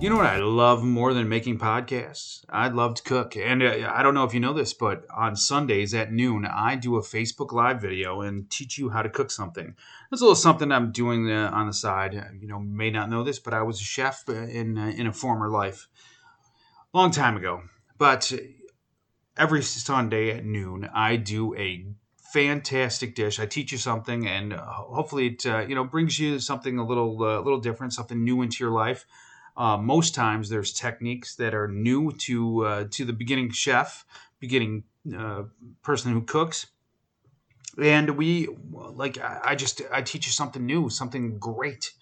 You know what I love more than making podcasts? I love to cook. And uh, I don't know if you know this, but on Sundays at noon, I do a Facebook Live video and teach you how to cook something. That's a little something I'm doing uh, on the side. You know, may not know this, but I was a chef uh, in, in a former life, long time ago. But every Sunday at noon, I do a fantastic dish. I teach you something, and hopefully it you know brings you something a little a little different, something new into your life. Uh, most times, there's techniques that are new to uh, to the beginning chef, beginning uh, person who cooks, and we like I just I teach you something new, something great,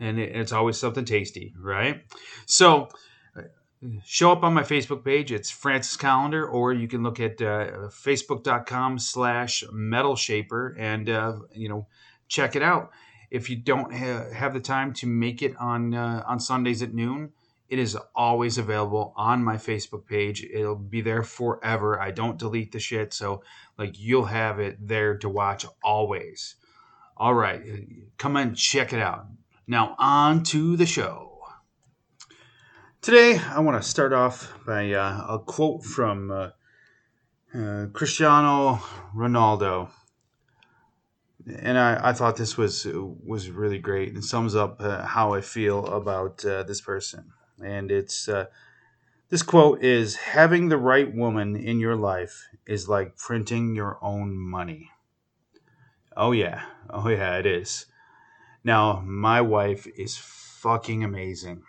and it's always something tasty, right? So uh, show up on my facebook page. It's francis calendar or you can look at uh, facebook.com slash metal shaper and uh, you know check it out if you don't ha- have the time to make it on uh, on Sundays at noon, it is always available on my Facebook page. It'll be there forever. I don't delete the shit, so like you'll have it there to watch always. All right, come and check it out. Now on to the show. Today I want to start off by uh, a quote from uh, uh, Cristiano Ronaldo and I, I thought this was was really great and sums up uh, how I feel about uh, this person. And it's uh, this quote is having the right woman in your life is like printing your own money. Oh yeah, oh yeah, it is. Now my wife is fucking amazing.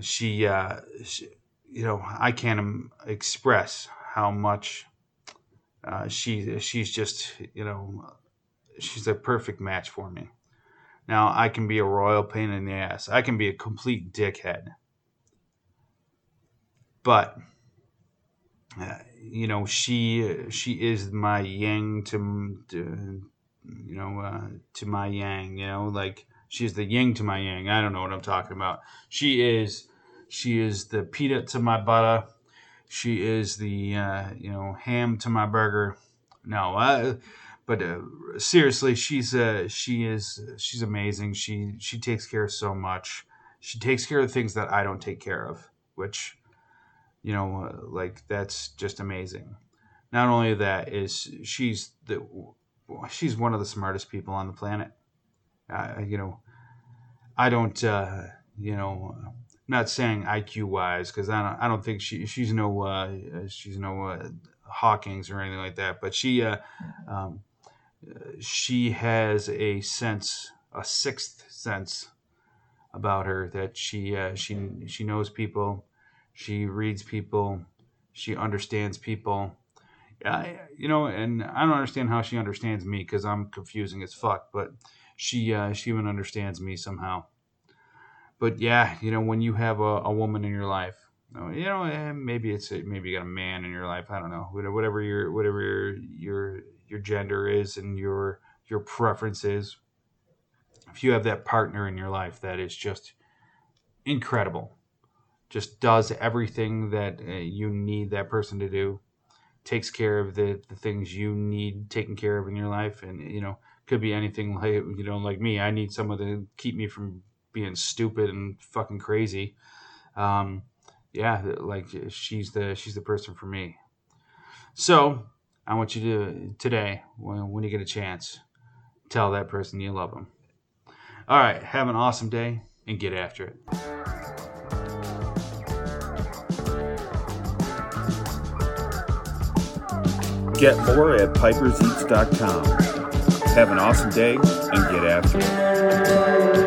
She, uh, she you know, I can't express how much uh, she she's just you know she's a perfect match for me. Now, I can be a royal pain in the ass. I can be a complete dickhead. But uh, you know, she she is my yang to, to you know uh, to my yang. You know, like she's the yin to my yang. I don't know what I'm talking about. She is she is the pita to my butter. She is the uh, you know ham to my burger. No, I but uh, seriously, she's uh, she is she's amazing. She she takes care of so much. She takes care of things that I don't take care of, which you know, uh, like that's just amazing. Not only that is she's the she's one of the smartest people on the planet. Uh, you know, I don't uh, you know. I'm not saying IQ wise because I don't. I don't think she. She's no. Uh, she's no uh, Hawkins or anything like that. But she. Uh, um, she has a sense, a sixth sense about her that she uh, she she knows people, she reads people, she understands people. Yeah, you know, and I don't understand how she understands me because I'm confusing as fuck. But she uh, she even understands me somehow. But yeah, you know, when you have a, a woman in your life, you know, eh, maybe it's a, maybe you got a man in your life. I don't know, whatever your whatever your your your gender is and your your preferences. If you have that partner in your life that is just incredible just does everything that uh, you need that person to do takes care of the, the things you need taken care of in your life and you know could be anything like you know like me i need someone to keep me from being stupid and fucking crazy. Um yeah like she's the she's the person for me. So I want you to today, when, when you get a chance, tell that person you love them. All right, have an awesome day and get after it. Get more at piperseats.com. Have an awesome day and get after it.